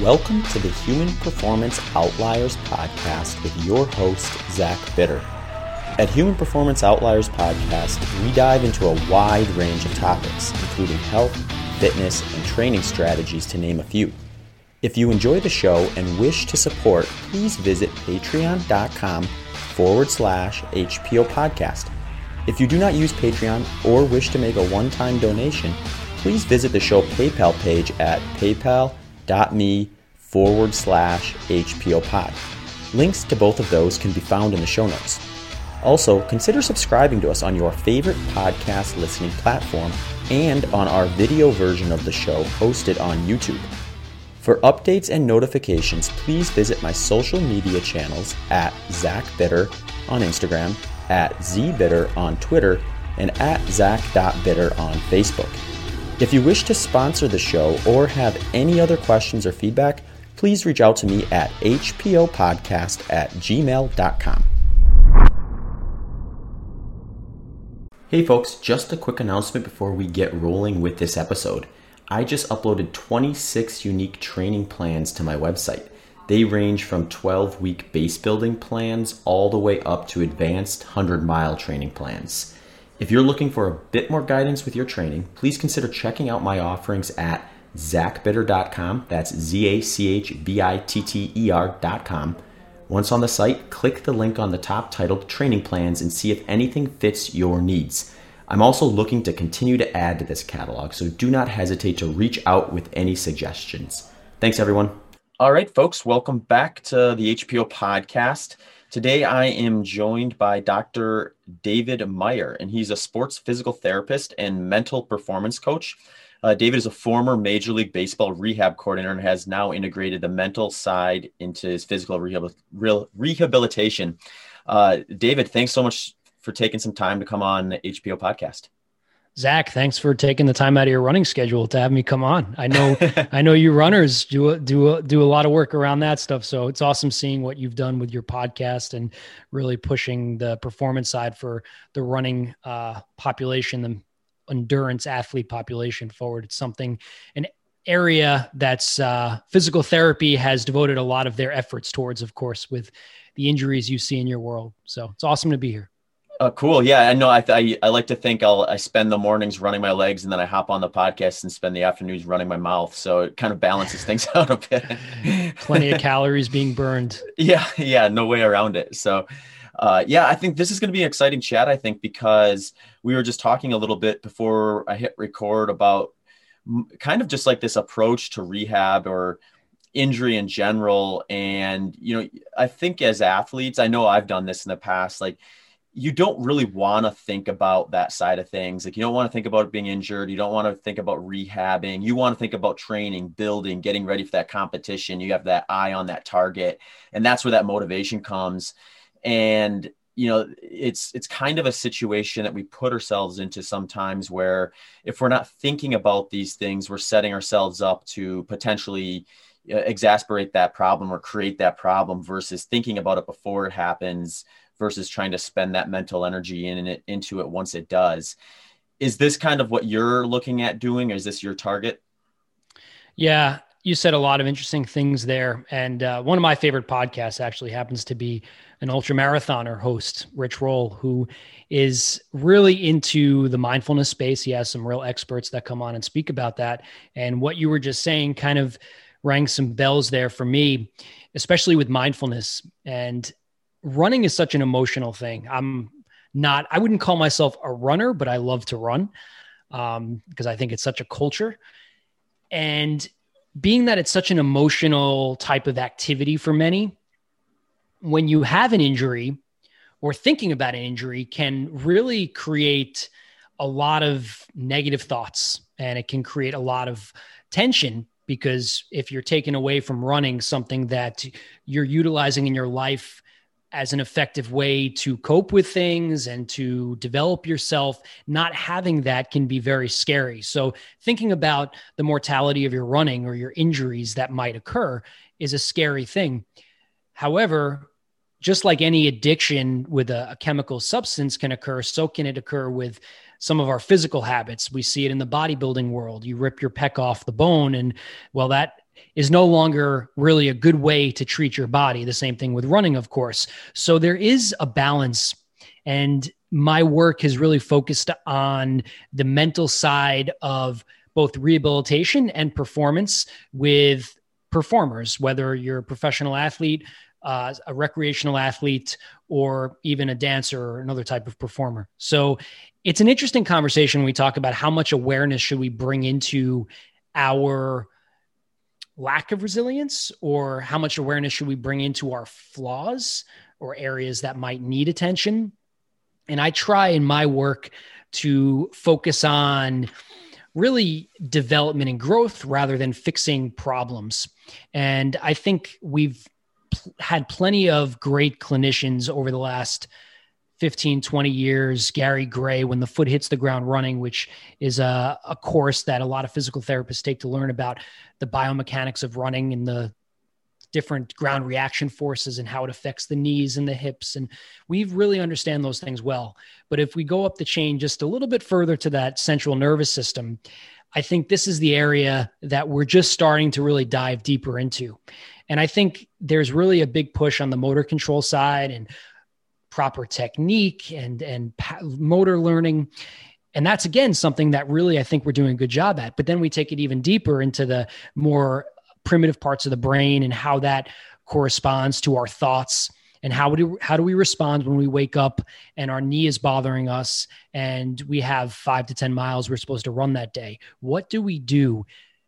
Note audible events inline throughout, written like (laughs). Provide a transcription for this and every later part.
Welcome to the Human Performance Outliers podcast with your host, Zach Bitter. At Human Performance Outliers podcast, we dive into a wide range of topics, including health, fitness, and training strategies, to name a few. If you enjoy the show and wish to support, please visit patreon.com forward slash HPO podcast. If you do not use Patreon or wish to make a one time donation, please visit the show PayPal page at paypal.me forward slash HPO pod. Links to both of those can be found in the show notes. Also, consider subscribing to us on your favorite podcast listening platform and on our video version of the show hosted on YouTube. For updates and notifications, please visit my social media channels at Zach Bitter on Instagram, at ZBitter on Twitter, and at Zach.bitter on Facebook. If you wish to sponsor the show or have any other questions or feedback, please reach out to me at hpopodcast at gmail.com. Hey folks, just a quick announcement before we get rolling with this episode. I just uploaded 26 unique training plans to my website. They range from 12 week base building plans all the way up to advanced 100 mile training plans. If you're looking for a bit more guidance with your training, please consider checking out my offerings at zachbitter.com. That's Z A C H B I T T E R.com. Once on the site, click the link on the top titled Training Plans and see if anything fits your needs. I'm also looking to continue to add to this catalog, so do not hesitate to reach out with any suggestions. Thanks, everyone. All right, folks, welcome back to the HPO podcast. Today I am joined by Dr. David Meyer, and he's a sports physical therapist and mental performance coach. Uh, David is a former Major League Baseball rehab coordinator and has now integrated the mental side into his physical rehab- rehabilitation. Uh, David, thanks so much for taking some time to come on the HPO podcast. Zach, thanks for taking the time out of your running schedule to have me come on. I know, (laughs) I know you runners do do do a lot of work around that stuff. So it's awesome seeing what you've done with your podcast and really pushing the performance side for the running uh, population, the endurance athlete population forward. It's something, an area that's uh, physical therapy has devoted a lot of their efforts towards, of course, with the injuries you see in your world. So it's awesome to be here. Oh, cool. Yeah, I know. I, I, I like to think I'll I spend the mornings running my legs, and then I hop on the podcast and spend the afternoons running my mouth. So it kind of balances things (laughs) out a bit. Plenty of calories being burned. (laughs) Yeah, yeah, no way around it. So, uh, yeah, I think this is going to be an exciting chat. I think because we were just talking a little bit before I hit record about kind of just like this approach to rehab or injury in general. And you know, I think as athletes, I know I've done this in the past, like you don't really want to think about that side of things. Like you don't want to think about being injured. You don't want to think about rehabbing. You want to think about training, building, getting ready for that competition. You have that eye on that target. And that's where that motivation comes. And you know, it's it's kind of a situation that we put ourselves into sometimes where if we're not thinking about these things, we're setting ourselves up to potentially uh, exasperate that problem or create that problem versus thinking about it before it happens versus trying to spend that mental energy in it into it once it does. Is this kind of what you're looking at doing? Is this your target? Yeah, you said a lot of interesting things there. And uh, one of my favorite podcasts actually happens to be an ultra marathoner host, Rich Roll, who is really into the mindfulness space. He has some real experts that come on and speak about that. And what you were just saying kind of rang some bells there for me, especially with mindfulness. And running is such an emotional thing. I'm not, I wouldn't call myself a runner, but I love to run um, because I think it's such a culture. And being that it's such an emotional type of activity for many, when you have an injury or thinking about an injury can really create a lot of negative thoughts and it can create a lot of tension because if you're taken away from running something that you're utilizing in your life as an effective way to cope with things and to develop yourself, not having that can be very scary. So, thinking about the mortality of your running or your injuries that might occur is a scary thing. However, just like any addiction with a, a, chemical substance can occur, so can it occur with some of our physical habits. We see it in the bodybuilding world. You rip your pec off the bone, and well, that is no longer really a good way to treat your body. The same thing with running, of course. So there is a balance. And my work has really focused on the mental side of both rehabilitation and performance with performers, whether you're a professional athlete, uh, a recreational athlete, or even a dancer or another type of performer. So it's an interesting conversation when we talk about how much awareness should we bring into our lack of resilience or how much awareness should we bring into our flaws or areas that might need attention? And i try in my work to focus on really development and growth rather than fixing problems. And i think we've had plenty of great clinicians over the last 15, 20 years, Gary Gray, when the foot hits the ground running, which is a, a course that a lot of physical therapists take to learn about the biomechanics of running and the different ground reaction forces and how it affects the knees and the hips. And we really understand those things well. But if we go up the chain just a little bit further to that central nervous system, I think this is the area that we're just starting to really dive deeper into. And I think there's really a big push on the motor control side and proper technique and and motor learning. And that's again something that really i think we're doing a good job at. But then we take it even deeper into the more primitive parts of the brain and how that corresponds to our thoughts and how do how do we respond when we wake up and our knee is bothering us and we have 5 to 10 miles we're supposed to run that day. What do we do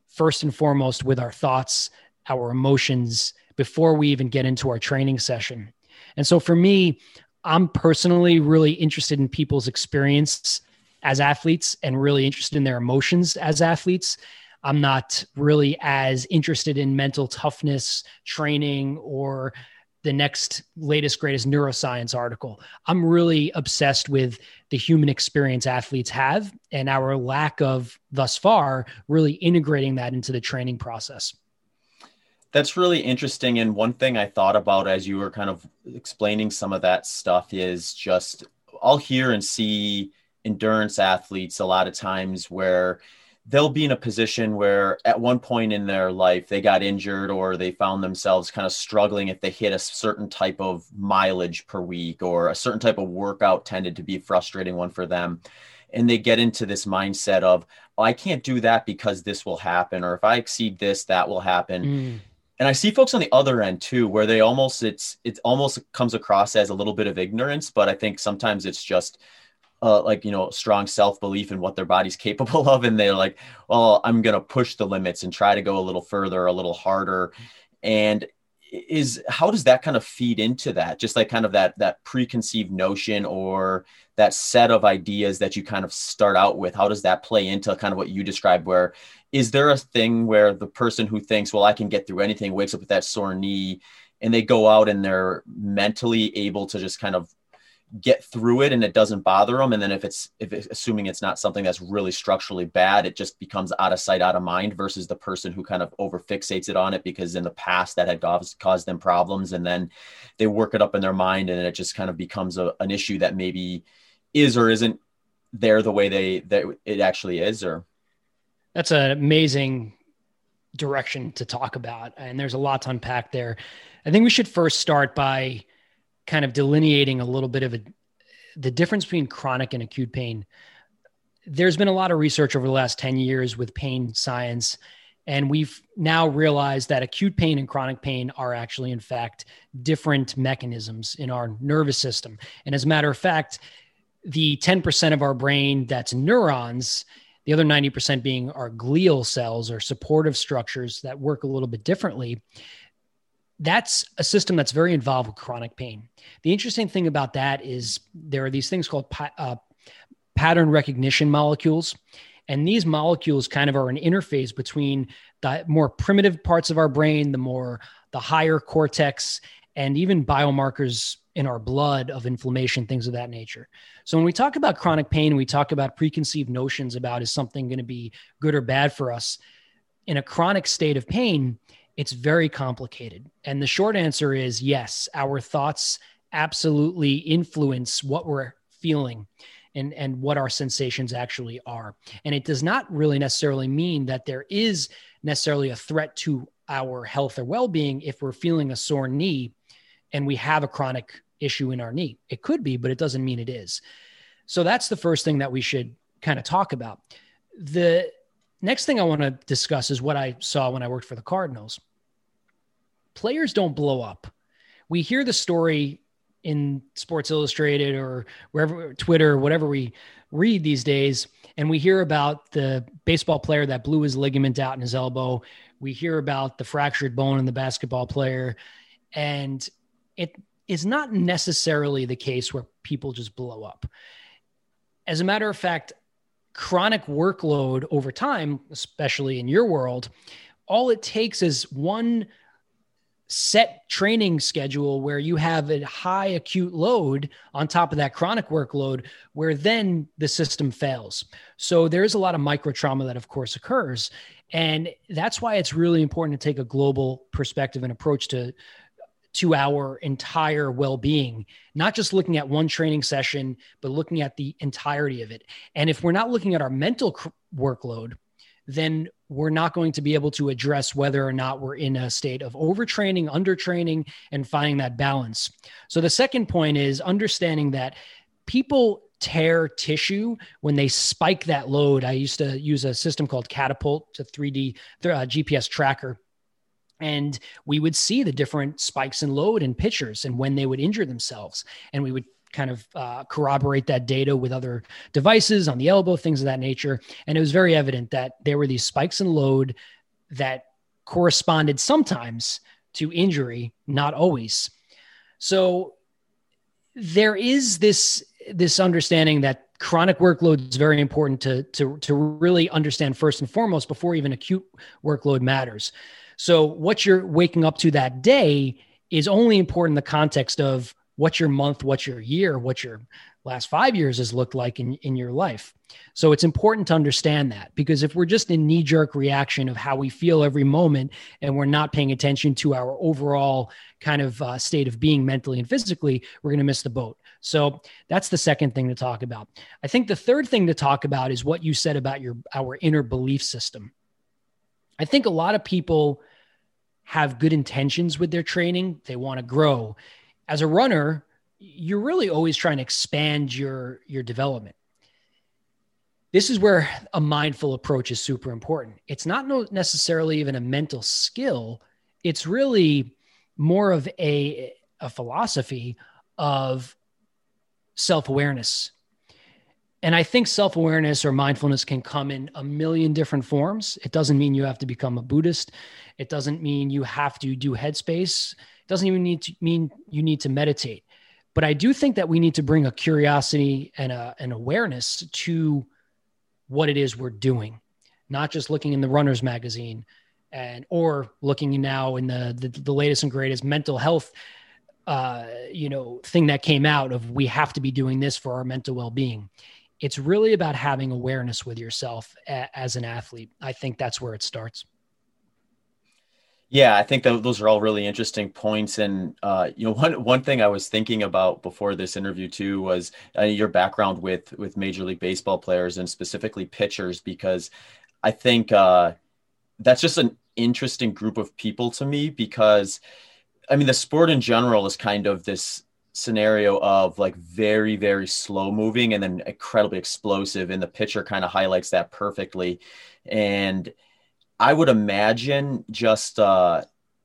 first and foremost with our thoughts our emotions before we even get into our training session? And so for me I'm personally really interested in people's experience as athletes and really interested in their emotions as athletes. I'm not really as interested in mental toughness training or the next latest greatest neuroscience article. I'm really obsessed with the human experience athletes have and our lack of thus far really integrating that into the training process. That's really interesting. And one thing I thought about as you were kind of explaining some of that stuff is just I'll hear and see endurance athletes a lot of times where they'll be in a position where at one point in their life they got injured or they found themselves kind of struggling if they hit a certain type of mileage per week or a certain type of workout tended to be a frustrating one for them and they get into this mindset of oh, i can't do that because this will happen or if i exceed this that will happen mm and I see folks on the other end too, where they almost it's it almost comes across as a little bit of ignorance, but I think sometimes it's just uh, like you know strong self belief in what their body's (laughs) capable of, and they're like, well, I'm gonna push the limits and try to go a little further, a little harder, and is how does that kind of feed into that? Just like kind of that that preconceived notion or that set of ideas that you kind of start out with how does that play into kind of what you described where is there a thing where the person who thinks well i can get through anything wakes up with that sore knee and they go out and they're mentally able to just kind of get through it and it doesn't bother them and then if it's if it's, assuming it's not something that's really structurally bad it just becomes out of sight out of mind versus the person who kind of over fixates it on it because in the past that had caused, caused them problems and then they work it up in their mind and it just kind of becomes a, an issue that maybe is or isn't there the way they that it actually is or? That's an amazing direction to talk about and there's a lot to unpack there. I think we should first start by kind of delineating a little bit of a, the difference between chronic and acute pain. There's been a lot of research over the last 10 years with pain science, and we've now realized that acute pain and chronic pain are actually, in fact, different mechanisms in our nervous system. And as a matter of fact, the 10% of our brain that's neurons, the other 90% being our glial cells or supportive structures that work a little bit differently that's a system that's very involved with chronic pain. The interesting thing about that is there are these things called pa- uh, pattern recognition molecules. And these molecules kind of are an interface between the more primitive parts of our brain, the more the higher cortex, and even biomarkers in our blood of inflammation, things of that nature. So when we talk about chronic pain, we talk about preconceived notions about is something going to be good or bad for us. In a chronic state of pain, it's very complicated. And the short answer is yes, our thoughts absolutely influence what we're feeling and, and what our sensations actually are. And it does not really necessarily mean that there is necessarily a threat to our health or well-being if we're feeling a sore knee and we have a chronic issue in our knee. It could be, but it doesn't mean it is. So that's the first thing that we should kind of talk about. The next thing I want to discuss is what I saw when I worked for the Cardinals. Players don't blow up. We hear the story in Sports Illustrated or wherever Twitter, whatever we read these days, and we hear about the baseball player that blew his ligament out in his elbow. We hear about the fractured bone in the basketball player, and it is not necessarily the case where people just blow up. As a matter of fact, chronic workload over time, especially in your world, all it takes is one set training schedule where you have a high acute load on top of that chronic workload where then the system fails. So there's a lot of micro trauma that of course occurs. And that's why it's really important to take a global perspective and approach to to our entire well-being not just looking at one training session but looking at the entirety of it and if we're not looking at our mental cr- workload then we're not going to be able to address whether or not we're in a state of overtraining, undertraining, and finding that balance. So the second point is understanding that people tear tissue when they spike that load. I used to use a system called Catapult, to 3D uh, GPS tracker. And we would see the different spikes in load in pitchers and when they would injure themselves. And we would kind of uh, corroborate that data with other devices on the elbow, things of that nature. And it was very evident that there were these spikes in load that corresponded sometimes to injury, not always. So there is this this understanding that chronic workload is very important to to to really understand first and foremost before even acute workload matters. So what you're waking up to that day is only important in the context of what's your month, what's your year, what your last five years has looked like in, in your life. So it's important to understand that because if we're just in knee jerk reaction of how we feel every moment and we're not paying attention to our overall kind of uh, state of being mentally and physically, we're going to miss the boat. So that's the second thing to talk about. I think the third thing to talk about is what you said about your our inner belief system. I think a lot of people have good intentions with their training. They want to grow as a runner, you're really always trying to expand your your development. This is where a mindful approach is super important. It's not necessarily even a mental skill. It's really more of a, a philosophy of self awareness. And I think self awareness or mindfulness can come in a million different forms. It doesn't mean you have to become a Buddhist. It doesn't mean you have to do headspace It doesn't even need to mean you need to meditate. But I do think that we need to bring a curiosity and a, an awareness to what it is we're doing, not just looking in the runner's magazine and or looking now in the the, the latest and greatest mental health uh, you know thing that came out of we have to be doing this for our mental well-being it's really about having awareness with yourself a, as an athlete i think that's where it starts yeah, I think those are all really interesting points. And uh, you know, one one thing I was thinking about before this interview too was uh, your background with with Major League Baseball players and specifically pitchers, because I think uh, that's just an interesting group of people to me. Because I mean, the sport in general is kind of this scenario of like very very slow moving and then incredibly explosive, and the pitcher kind of highlights that perfectly. And I would imagine just uh,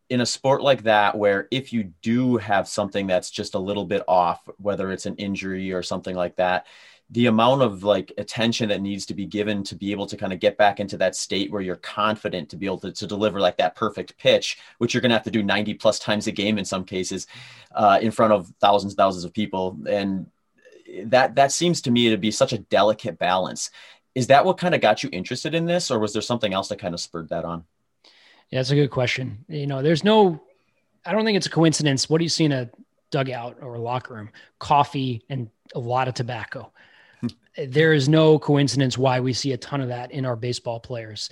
in a sport like that, where if you do have something that's just a little bit off, whether it's an injury or something like that, the amount of like attention that needs to be given to be able to kind of get back into that state where you're confident to be able to, to deliver like that perfect pitch, which you're going to have to do 90 plus times a game in some cases uh, in front of thousands, thousands of people. And that, that seems to me to be such a delicate balance. Is that what kind of got you interested in this or was there something else that kind of spurred that on? Yeah that's a good question. You know there's no i don't think it's a coincidence. What do you see in a dugout or a locker room? Coffee and a lot of tobacco. There is no coincidence why we see a ton of that in our baseball players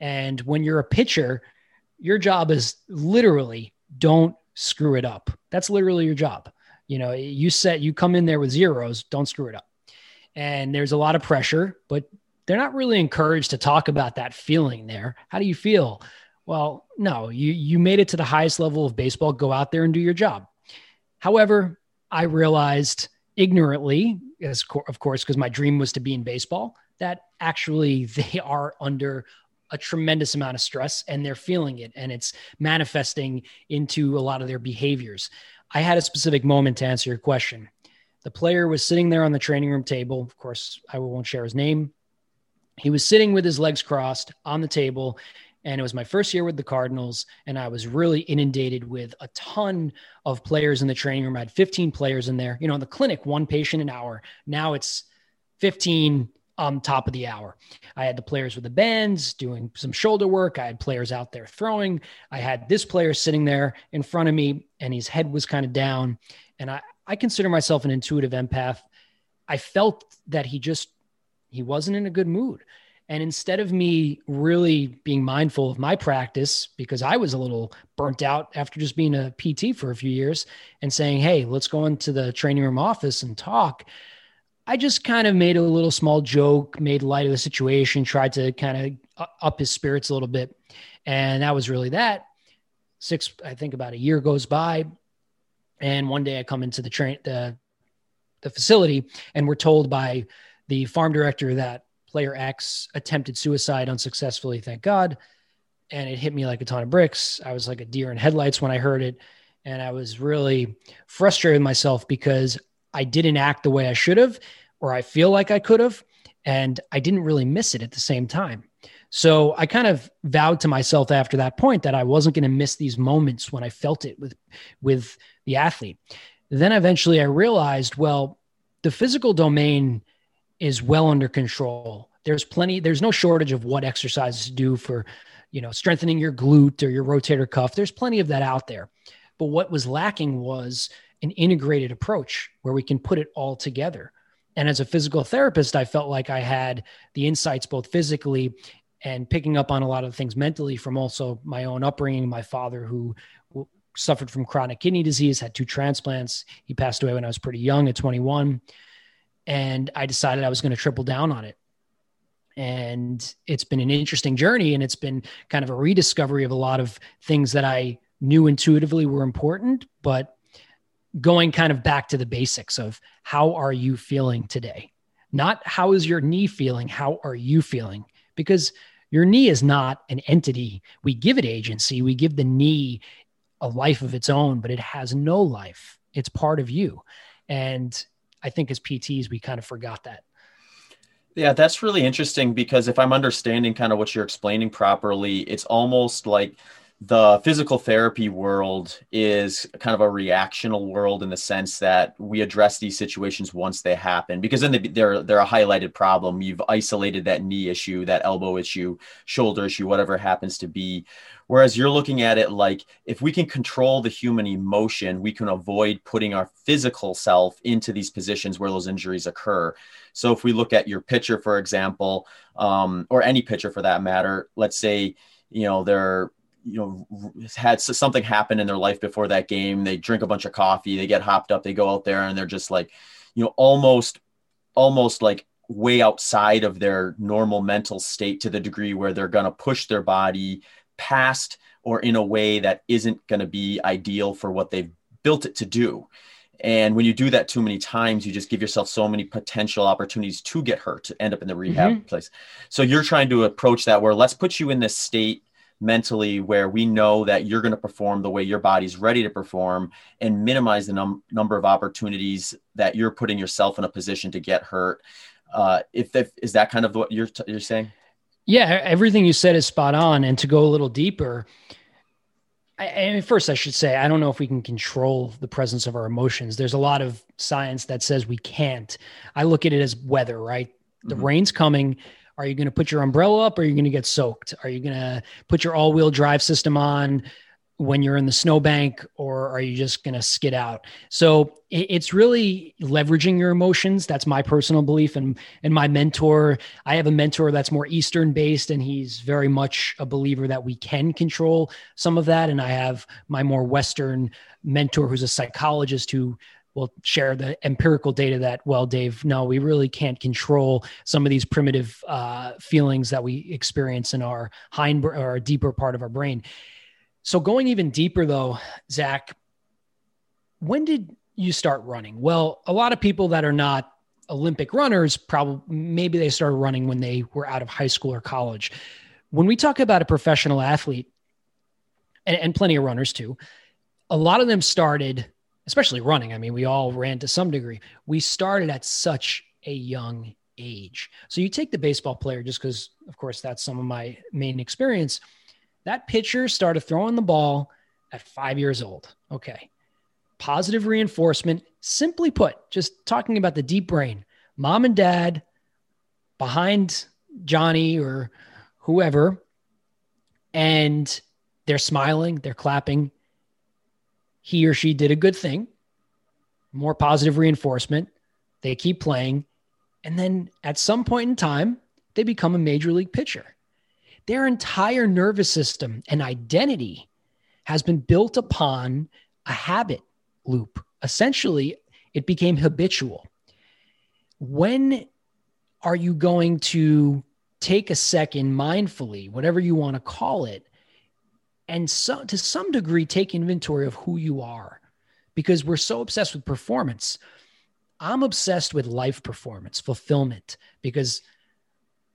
and when you're a pitcher your job is literally don't screw it up that's literally your job you know you set you come in there with zeros don't screw it up and there's a lot of pressure, but they're not really encouraged to talk about that feeling there. How do you feel? Well, no, you you made it to the highest level of baseball. Go out there and do your job. However, I realized ignorantly, as of course, because my dream was to be in baseball, that actually (laughs) they are under a tremendous amount of stress and they're feeling it and it's manifesting into a lot of their behaviors. I had a specific moment to answer your question. The player was sitting there on the training room table. Of course, I won't share his name. He was sitting with his legs crossed on the table. And it was my first year with the Cardinals. And I was really inundated with a ton of players in the training room. I had 15 players in there. You know, in the clinic, one patient an hour. Now it's 15 on top of the hour. I had the players with the bands doing some shoulder work. I had players out there throwing. I had this player sitting there in front of me and his head was kind of down. And I, I consider myself an intuitive empath. I felt that he just he wasn't in a good mood. And instead of me really being mindful of my practice, because I was a little burnt out after just being a PT for a few years and saying, Hey, let's go into the training room office and talk. I just kind of made a little small joke, made light of the situation, tried to kind of up his spirits a little bit. And that was really that. Six, I think about a year goes by. And one day I come into the train, the, the facility, and we're told by the farm director that player X attempted suicide unsuccessfully, thank God. And it hit me like a ton of bricks. I was like a deer in headlights when I heard it. And I was really frustrated with myself because I didn't act the way I should have, or I feel like I could have. And I didn't really miss it at the same time. So I kind of vowed to myself after that point that I wasn't going to miss these moments when I felt it with with the athlete. Then eventually I realized, well, the physical domain is well under control. There's plenty, there's no shortage of what exercises to do for, you know, strengthening your glute or your rotator cuff. There's plenty of that out there. But what was lacking was an integrated approach where we can put it all together. And as a physical therapist, I felt like I had the insights both physically and picking up on a lot of things mentally from also my own upbringing. My father, who suffered from chronic kidney disease, had two transplants. He passed away when I was pretty young at 21 and I decided I was going to triple down on it. And it's been an interesting journey and it's been kind of a rediscovery of a lot of things that I knew intuitively were important, but going kind of back to the basics of how are you feeling today? Not how is your knee feeling? How are you feeling? Because your knee is not an entity. We give it agency, we give the knee a life of its own, but it has no life. It's part of you. And I think as PTs, we kind of forgot that. Yeah, that's really interesting because if I'm understanding kind of what you're explaining properly, it's almost like the physical therapy world is kind of a reactional world in the sense that we address these situations once they happen. Because then they're they're a highlighted problem. You've isolated that knee issue that elbow issue shoulder issue whatever happens to be whereas you're looking at it like if we can control the human emotion we can avoid putting our physical self into these positions where those injuries occur. So if we look at your pitcher for example um, or any pitcher for that matter let's say you know they're you know had something happen in their life before that game they drink a bunch of coffee they get hopped up they go out there and they're just like you know almost almost like way outside of their normal mental state to the degree where they're going to push their body past or in a way that isn't going to be ideal for what they've built it to do and when you do that too many times, you just give yourself so many potential opportunities to get hurt, to end up in the rehab mm-hmm. place. So you're trying to approach that where let's put you in this state mentally where we know that you're going to perform the way your body's ready to perform and minimize the num- number of opportunities that you're putting yourself in a position to get hurt uh, if, if is that kind of what you're t- you're saying yeah everything you said is spot on and to go a little deeper I, first i should say i don't know if we can control the presence of our emotions. There's a lot of science that says we can't. I look at it as weather right? The mm-hmm. rain's coming. Are you going to put your umbrella up or are you going to get soaked? Are you going to put your all wheel drive system on when you're in the snowbank or are you just going to skid out? So it's really leveraging your emotions. That's my personal belief. And, and my mentor, I have a mentor that's more Eastern based and he's very much a believer that we can control some of that. And I have my more Western mentor who's a psychologist who will share the empirical data that, well, Dave, no, we really can't control some of these primitive uh, feelings that we experience in our hind or deeper part of our brain. So going even deeper though, Zach, when did you start running? Well, a lot of people that are not Olympic runners probably maybe they started running when they were out of high school or college. When we talk about a professional athlete, and, and plenty of runners too, a lot of them started, especially running. I mean, we all ran to some degree. We started at such a young age. So you take the baseball player, just because, of course, that's some of my main experience. That pitcher started throwing the ball at five years old. Okay. Positive reinforcement, simply put, just talking about the deep brain, mom and dad behind Johnny or whoever, and they're smiling, they're clapping. He or she did a good thing, more positive reinforcement. They keep playing. And then at some point in time, they become a major league pitcher. Their entire nervous system and identity has been built upon a habit loop. Essentially, it became habitual. When are you going to take a second mindfully, whatever you want to call it, and so, to some degree take inventory of who you are? Because we're so obsessed with performance. I'm obsessed with life performance, fulfillment, because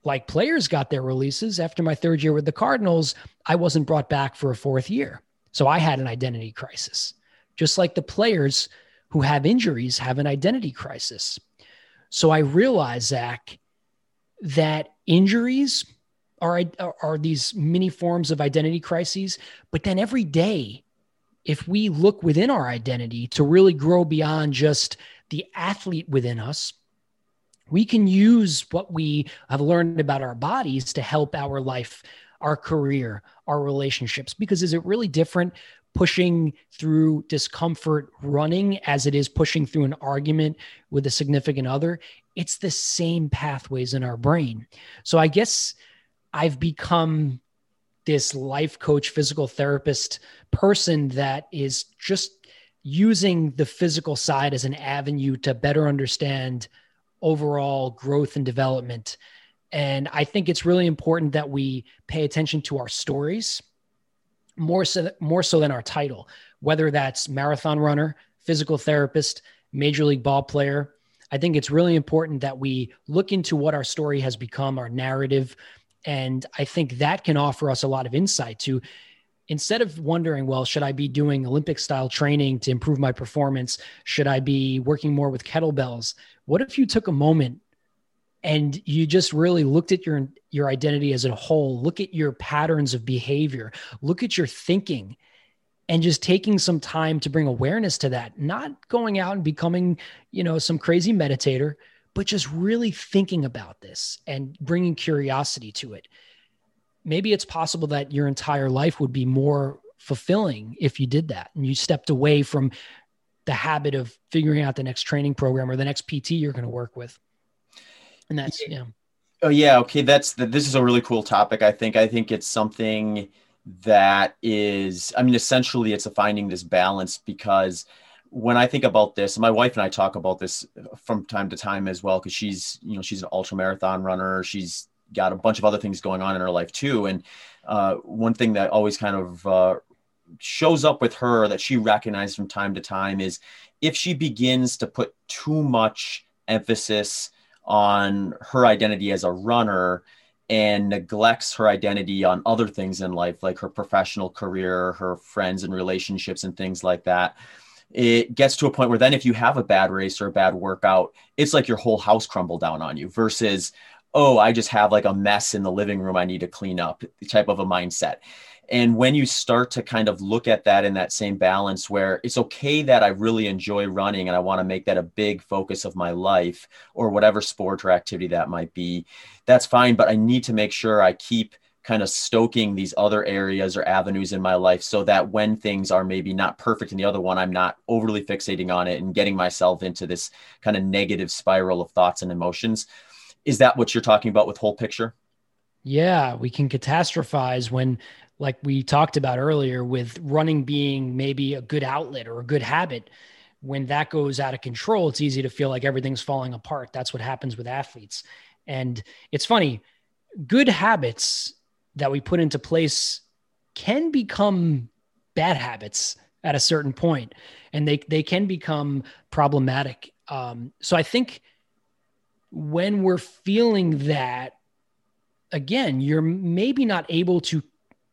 like players got their releases after my third year with the Cardinals, I wasn't brought back for a fourth year. So I had an identity crisis just like the players who have injuries have an identity crisis. So I realize, Zach, that injuries are, are these many forms of identity crises. But then every day, if we look within our identity to really grow beyond just the athlete within us, we can use what we have learned about our bodies to help our life, our career, our relationships. Because is it really different pushing through discomfort running as it is pushing through an argument with a significant other. It's the same pathways in our brain. So I guess I've become this life coach, physical therapist person that is just using the physical side as an avenue to better understand overall growth and development. And I think it's really important that we pay attention to our stories more so more so than our title, whether that's marathon runner, physical therapist, major league ball player. I think it's really important that we look into what our story has become, our narrative, and I think that can offer us a lot of insight to instead of wondering, well, should I be doing Olympic style training to improve my performance? Should I be working more with kettlebells? What if you took a moment and you just really looked at your your identity as a whole look at your patterns of behavior look at your thinking and just taking some time to bring awareness to that not going out and becoming you know some crazy meditator but just really thinking about this and bringing curiosity to it maybe it's possible that your entire life would be more fulfilling if you did that and you stepped away from the habit of figuring out the next training program or the next PT you're going to work with and that's yeah. Oh yeah, okay. That's the, this is a really cool topic. I think. I think it's something that is. I mean, essentially, it's a finding this balance because when I think about this, my wife and I talk about this from time to time as well because she's you know she's an ultra marathon runner. She's got a bunch of other things going on in her life too. And uh, one thing that always kind of uh, shows up with her that she recognizes from time to time is if she begins to put too much emphasis on her identity as a runner and neglects her identity on other things in life, like her professional career, her friends and relationships, and things like that. It gets to a point where then, if you have a bad race or a bad workout, it's like your whole house crumbled down on you versus, oh, I just have like a mess in the living room I need to clean up type of a mindset. And when you start to kind of look at that in that same balance, where it's okay that I really enjoy running and I want to make that a big focus of my life or whatever sport or activity that might be, that's fine. But I need to make sure I keep kind of stoking these other areas or avenues in my life so that when things are maybe not perfect in the other one, I'm not overly fixating on it and getting myself into this kind of negative spiral of thoughts and emotions. Is that what you're talking about with whole picture? Yeah, we can catastrophize when like we talked about earlier with running being maybe a good outlet or a good habit when that goes out of control, it's easy to feel like everything's falling apart. That's what happens with athletes. And it's funny, good habits that we put into place can become bad habits at a certain point and they they can become problematic um, so i think when we're feeling that again you're maybe not able to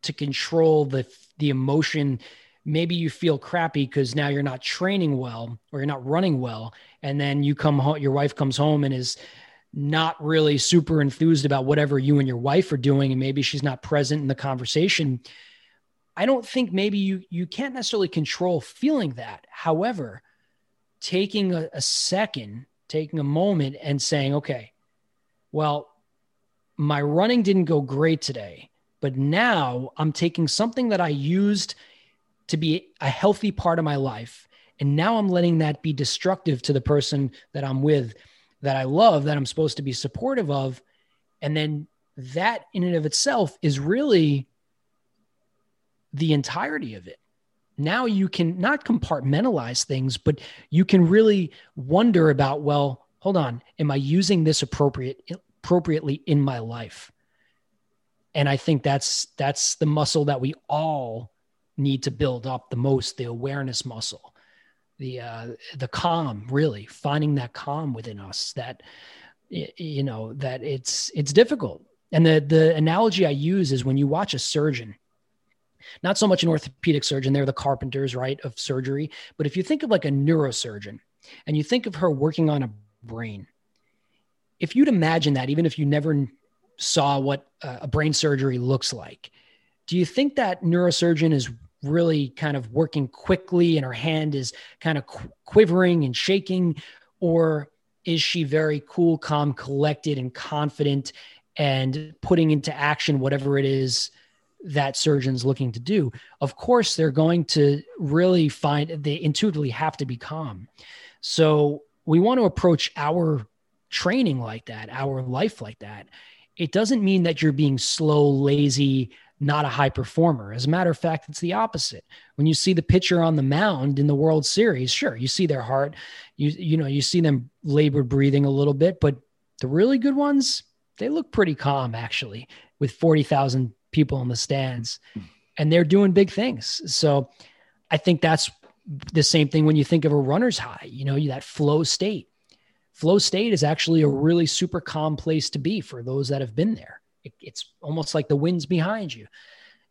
to control the the emotion. Maybe you feel crappy because now you're not training well or you're not running well. And then you come home your wife comes home and is not really super enthused about whatever you and your wife are doing. And maybe she's not present in the conversation. I don't think maybe you you can't necessarily control feeling that. However taking a, a second taking a moment and saying okay well my running didn't go great today but now i'm taking something that i used to be a healthy part of my life and now i'm letting that be destructive to the person that i'm with that I love, that I'm supposed to be supportive of. And then that in and of itself is really the entirety of it. Now you can not compartmentalize things, but you can really wonder about, well, hold on, am I using this appropriate appropriately in my life? And I think that's that's the muscle that we all need to build up the most, the awareness muscle the uh, the calm really finding that calm within us that you know that it's it's difficult and the the analogy i use is when you watch a surgeon not so much an orthopedic surgeon they're the carpenters right of surgery but if you think of like a neurosurgeon and you think of her working on a brain if you'd imagine that even if you never saw what a brain surgery looks like do you think that neurosurgeon is really kind of working quickly and her hand is kind of qu- quivering and shaking? Or is she very cool, calm, collected, and confident and putting into action whatever it is that surgeon's looking to do? Of course, they're going to really find they intuitively have to be calm. So we want to approach our training like that, our life like that. It doesn't mean that you're being slow, lazy, not a high performer. As a matter of fact, it's the opposite. When you see the pitcher on the mound in the World Series, sure, you see their heart, you you know, you see them labored breathing a little bit, but the really good ones, they look pretty calm actually with 40,000 people in the stands hmm. and they're doing big things. So I think that's the same thing when you think of a runner's high, you know, that flow state. Flow state is actually a really super calm place to be for those that have been there it, it's almost like the wind's behind you.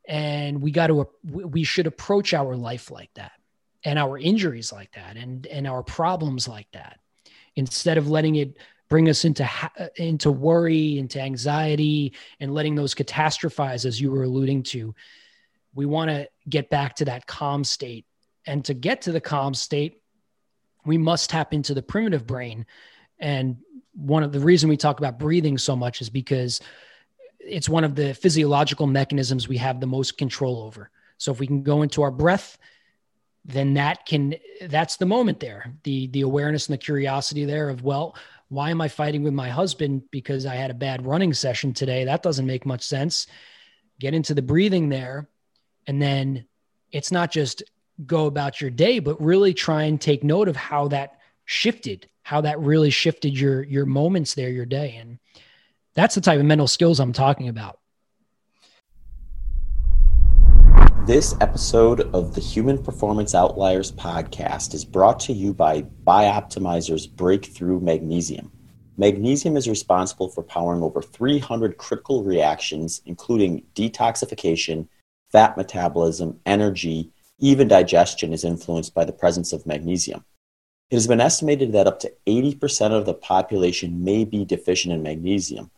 And we got to, we should approach our life like that and our injuries like that and, and our problems like that instead of letting it bring us into uh, into worry into anxiety and letting those catastrophize as you were alluding to we want to get back to that calm state and to get to the calm state we must tap into the primitive brain and one of the reason we talk about breathing so much is because it's one of the physiological mechanisms we have the most control over. So if we can go into our breath, then that can that's the moment there. The the awareness and the curiosity there of well, why am I fighting with my husband because I had a bad running session today? That doesn't make much sense. Get into the breathing there and then it's not just go about your day, but really try and take note of how that shifted, how that really shifted your your moments there, your day. And that's the type of mental skills I'm talking about. This episode of the Human Performance Outliers podcast is brought to you by Bioptimizer's Breakthrough Magnesium. Magnesium is responsible for powering over 300 critical reactions, including detoxification, fat metabolism, energy, even digestion is influenced by the presence of magnesium. It has been estimated that up to 80% of the population may be deficient in magnesium,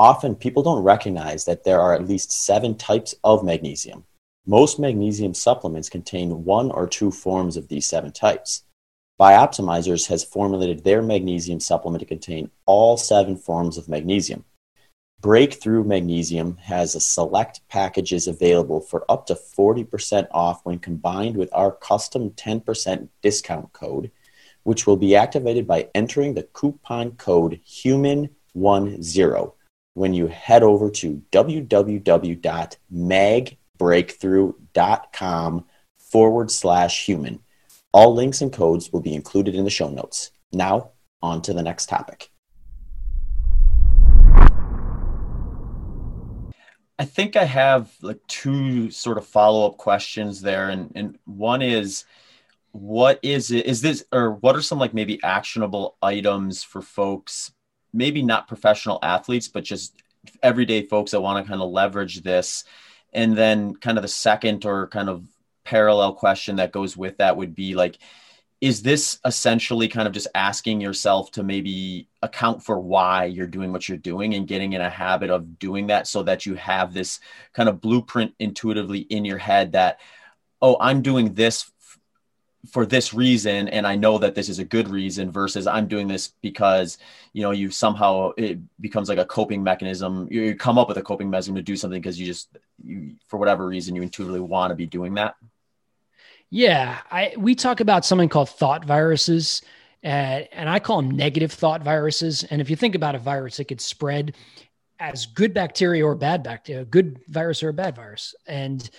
Often people don't recognize that there are at least seven types of magnesium. Most magnesium supplements contain one or two forms of these seven types. Bioptimizers has formulated their magnesium supplement to contain all seven forms of magnesium. Breakthrough Magnesium has a select packages available for up to 40% off when combined with our custom 10% discount code, which will be activated by entering the coupon code HUMAN10 when you head over to www.magbreakthrough.com forward slash human. All links and codes will be included in the show notes. Now, on to the next topic. I think I have like two sort of follow up questions there, and and one is, what is it? Is this or what are some like maybe actionable items for folks, maybe not professional athletes, but just everyday folks that want to kind of leverage this, and then kind of the second or kind of parallel question that goes with that would be like is this essentially kind of just asking yourself to maybe account for why you're doing what you're doing and getting in a habit of doing that so that you have this kind of blueprint intuitively in your head that oh i'm doing this for this reason and i know that this is a good reason versus i'm doing this because you know you somehow it becomes like a coping mechanism you come up with a coping mechanism to do something because you just you for whatever reason you intuitively want to be doing that yeah, I we talk about something called thought viruses, and, and I call them negative thought viruses. And if you think about a virus, it could spread as good bacteria or bad bacteria, good virus or a bad virus. And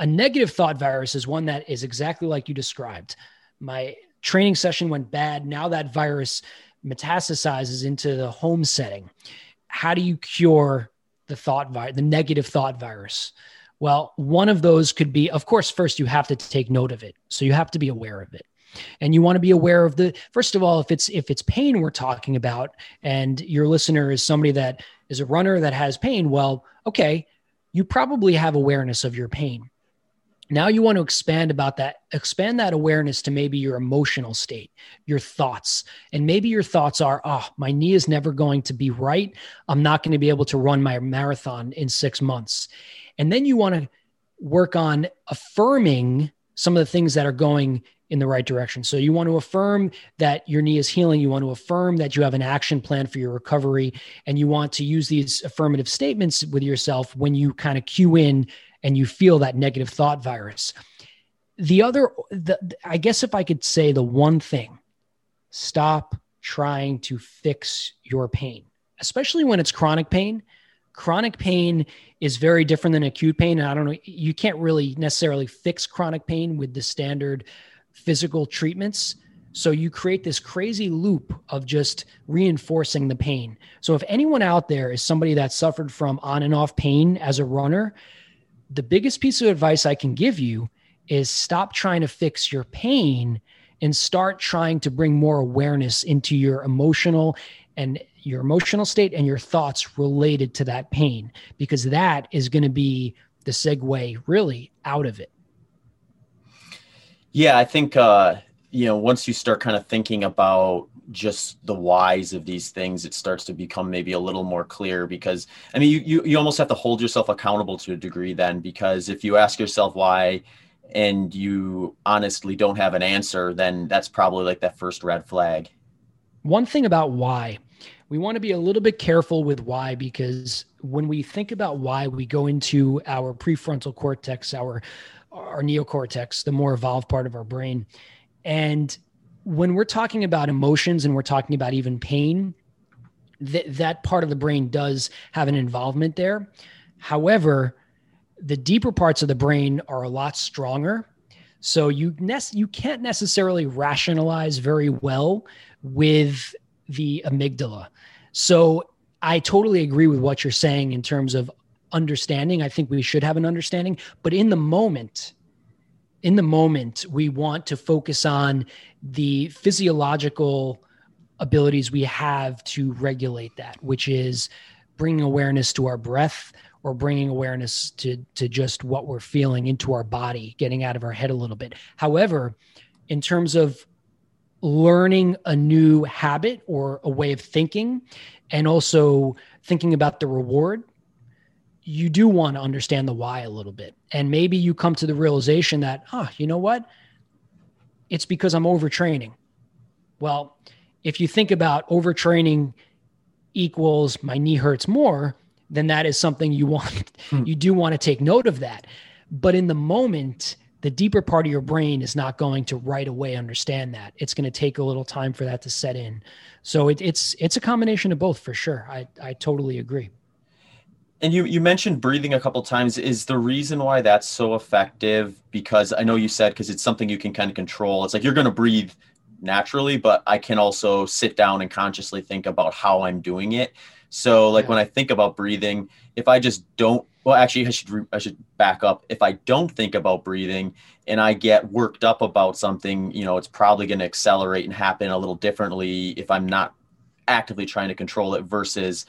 a negative thought virus is one that is exactly like you described. My training session went bad. Now that virus metastasizes into the home setting. How do you cure the thought virus, the negative thought virus? Well, one of those could be, of course, first you have to take note of it. So you have to be aware of it. And you want to be aware of the first of all, if it's if it's pain we're talking about, and your listener is somebody that is a runner that has pain, well, okay, you probably have awareness of your pain. Now you want to expand about that, expand that awareness to maybe your emotional state, your thoughts. And maybe your thoughts are, oh, my knee is never going to be right. I'm not going to be able to run my marathon in six months. And then you want to work on affirming some of the things that are going in the right direction. So you want to affirm that your knee is healing. You want to affirm that you have an action plan for your recovery. And you want to use these affirmative statements with yourself when you kind of cue in and you feel that negative thought virus. The other, the, I guess if I could say the one thing, stop trying to fix your pain, especially when it's chronic pain chronic pain is very different than acute pain. And I don't know, you can't really necessarily fix chronic pain with the standard physical treatments. So you create this crazy loop of just reinforcing the pain. So if anyone out there is somebody that suffered from on and off pain as a runner, the biggest piece of advice I can give you is stop trying to fix your pain and start trying to bring more awareness into your emotional and your emotional state and your thoughts related to that pain, because that is going to be the segue really out of it. Yeah, I think, uh, you know, once you start kind of thinking about just the whys of these things, it starts to become maybe a little more clear because I mean, you, you, you almost have to hold yourself accountable to a degree then, because if you ask yourself why and you honestly don't have an answer, then that's probably like that first red flag. One thing about why we want to be a little bit careful with why because when we think about why we go into our prefrontal cortex our our neocortex the more evolved part of our brain and when we're talking about emotions and we're talking about even pain that that part of the brain does have an involvement there however the deeper parts of the brain are a lot stronger so you ne- you can't necessarily rationalize very well with the amygdala. So I totally agree with what you're saying in terms of understanding. I think we should have an understanding, but in the moment, in the moment, we want to focus on the physiological abilities we have to regulate that, which is bringing awareness to our breath or bringing awareness to to just what we're feeling into our body, getting out of our head a little bit. However, in terms of learning a new habit or a way of thinking and also thinking about the reward you do want to understand the why a little bit and maybe you come to the realization that oh you know what it's because i'm overtraining well if you think about overtraining equals my knee hurts more then that is something you want hmm. you do want to take note of that but in the moment the deeper part of your brain is not going to right away understand that. It's going to take a little time for that to set in. So it, it's it's a combination of both for sure. I I totally agree. And you you mentioned breathing a couple times. Is the reason why that's so effective because I know you said because it's something you can kind of control. It's like you're going to breathe naturally, but I can also sit down and consciously think about how I'm doing it. So like yeah. when I think about breathing, if I just don't well actually I should I should back up. If I don't think about breathing and I get worked up about something, you know, it's probably going to accelerate and happen a little differently if I'm not actively trying to control it versus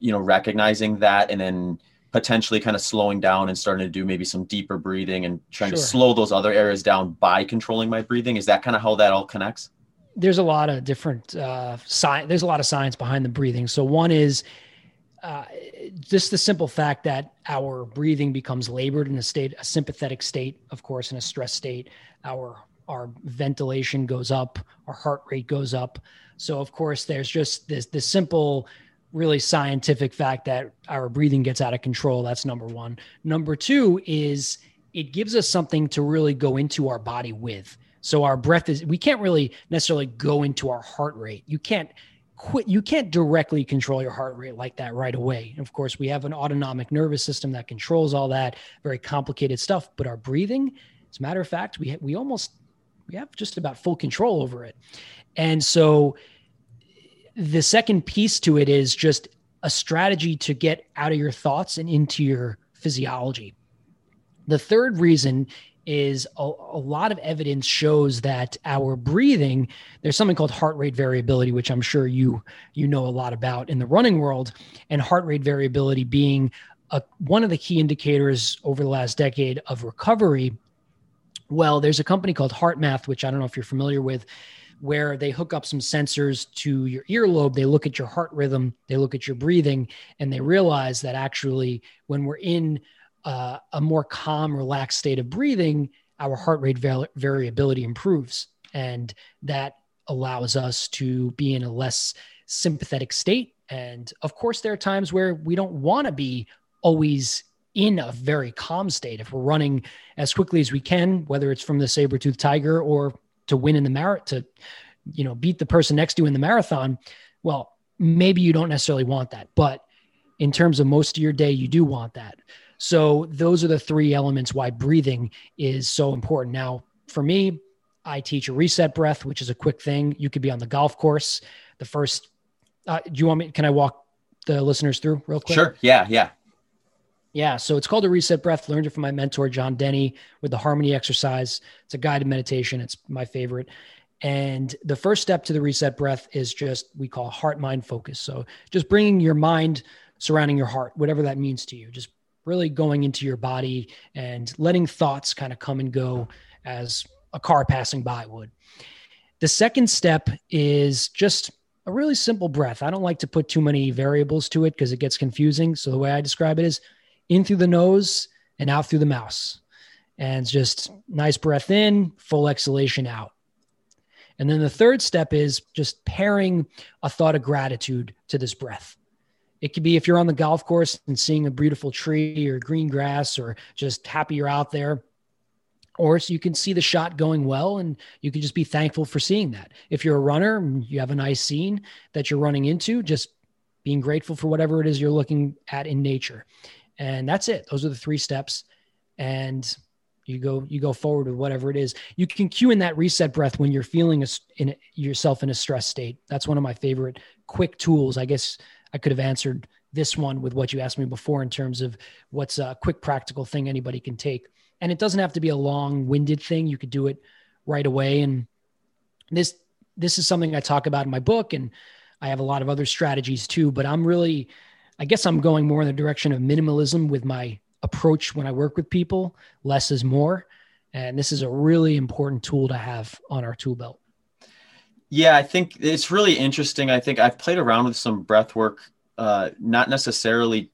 you know recognizing that and then potentially kind of slowing down and starting to do maybe some deeper breathing and trying sure. to slow those other areas down by controlling my breathing. Is that kind of how that all connects? There's a lot of different uh, science there's a lot of science behind the breathing. So one is uh, just the simple fact that our breathing becomes labored in a state a sympathetic state of course in a stress state. Our our ventilation goes up our heart rate goes up. So of course there's just this this simple really scientific fact that our breathing gets out of control. That's number one. Number two is it gives us something to really go into our body with. So our breath is, we can't really necessarily go into our heart rate. You can't quit, you can't directly control your heart rate like that right away. of course, we have an autonomic nervous system that controls all that very complicated stuff. But our breathing, as a matter of fact, we, we almost, we have just about full control over it. And so, the second piece to it is just a strategy to get out of your thoughts and into your physiology. The third reason is a, a, lot of evidence shows that our breathing there's something called heart rate variability which i'm sure you you know a lot about in the running world and heart rate variability being a, one of the key indicators over the last decade of recovery well there's a company called HeartMath which i don't know if you're familiar with where they hook up some sensors to your earlobe. They look at your heart rhythm, they look at your breathing, and they realize that actually, when we're in uh, a more calm, relaxed state of breathing, our heart rate variability improves. And that allows us to be in a less sympathetic state. And of course, there are times where we don't want to be always in a very calm state. If we're running as quickly as we can, whether it's from the saber tooth tiger or to win in the marathon, to you know beat the person next to you in the marathon, well, maybe you don't necessarily want that, but in terms of most of your day, you do want that. So those are the three elements why breathing is so important. Now, for me, I teach a reset breath, which is a quick thing. You could be on the golf course. The first, uh, do you want me? Can I walk the listeners through real quick? Sure. Yeah. Yeah. Yeah, so it's called a reset breath. Learned it from my mentor John Denny with the harmony exercise. It's a guided meditation. It's my favorite. And the first step to the reset breath is just we call heart mind focus. So just bringing your mind surrounding your heart, whatever that means to you. Just really going into your body and letting thoughts kind of come and go as a car passing by would. The second step is just a really simple breath. I don't like to put too many variables to it because it gets confusing. So the way I describe it is in through the nose and out through the mouth. And just nice breath in, full exhalation out. And then the third step is just pairing a thought of gratitude to this breath. It could be if you're on the golf course and seeing a beautiful tree or green grass or just happy you're out there. Or so you can see the shot going well and you can just be thankful for seeing that. If you're a runner, you have a nice scene that you're running into, just being grateful for whatever it is you're looking at in nature and that's it. Those are the three steps. And you go you go forward with whatever it is. You can cue in that reset breath when you're feeling a, in yourself in a stress state. That's one of my favorite quick tools. I guess i could have answered this one with what you asked me before in terms of what's a quick practical thing anybody can take. And it doesn't have to be a long-winded thing. You could do it right away. And this this is something i talk about in my book and i have a lot of other strategies too but i'm really I guess I'm going more in the direction of minimalism with my approach when I work with people. Less is more. And this is a really important tool to have on our tool belt. Yeah, I think it's really interesting. I think I've played around with some breath work, uh, not necessarily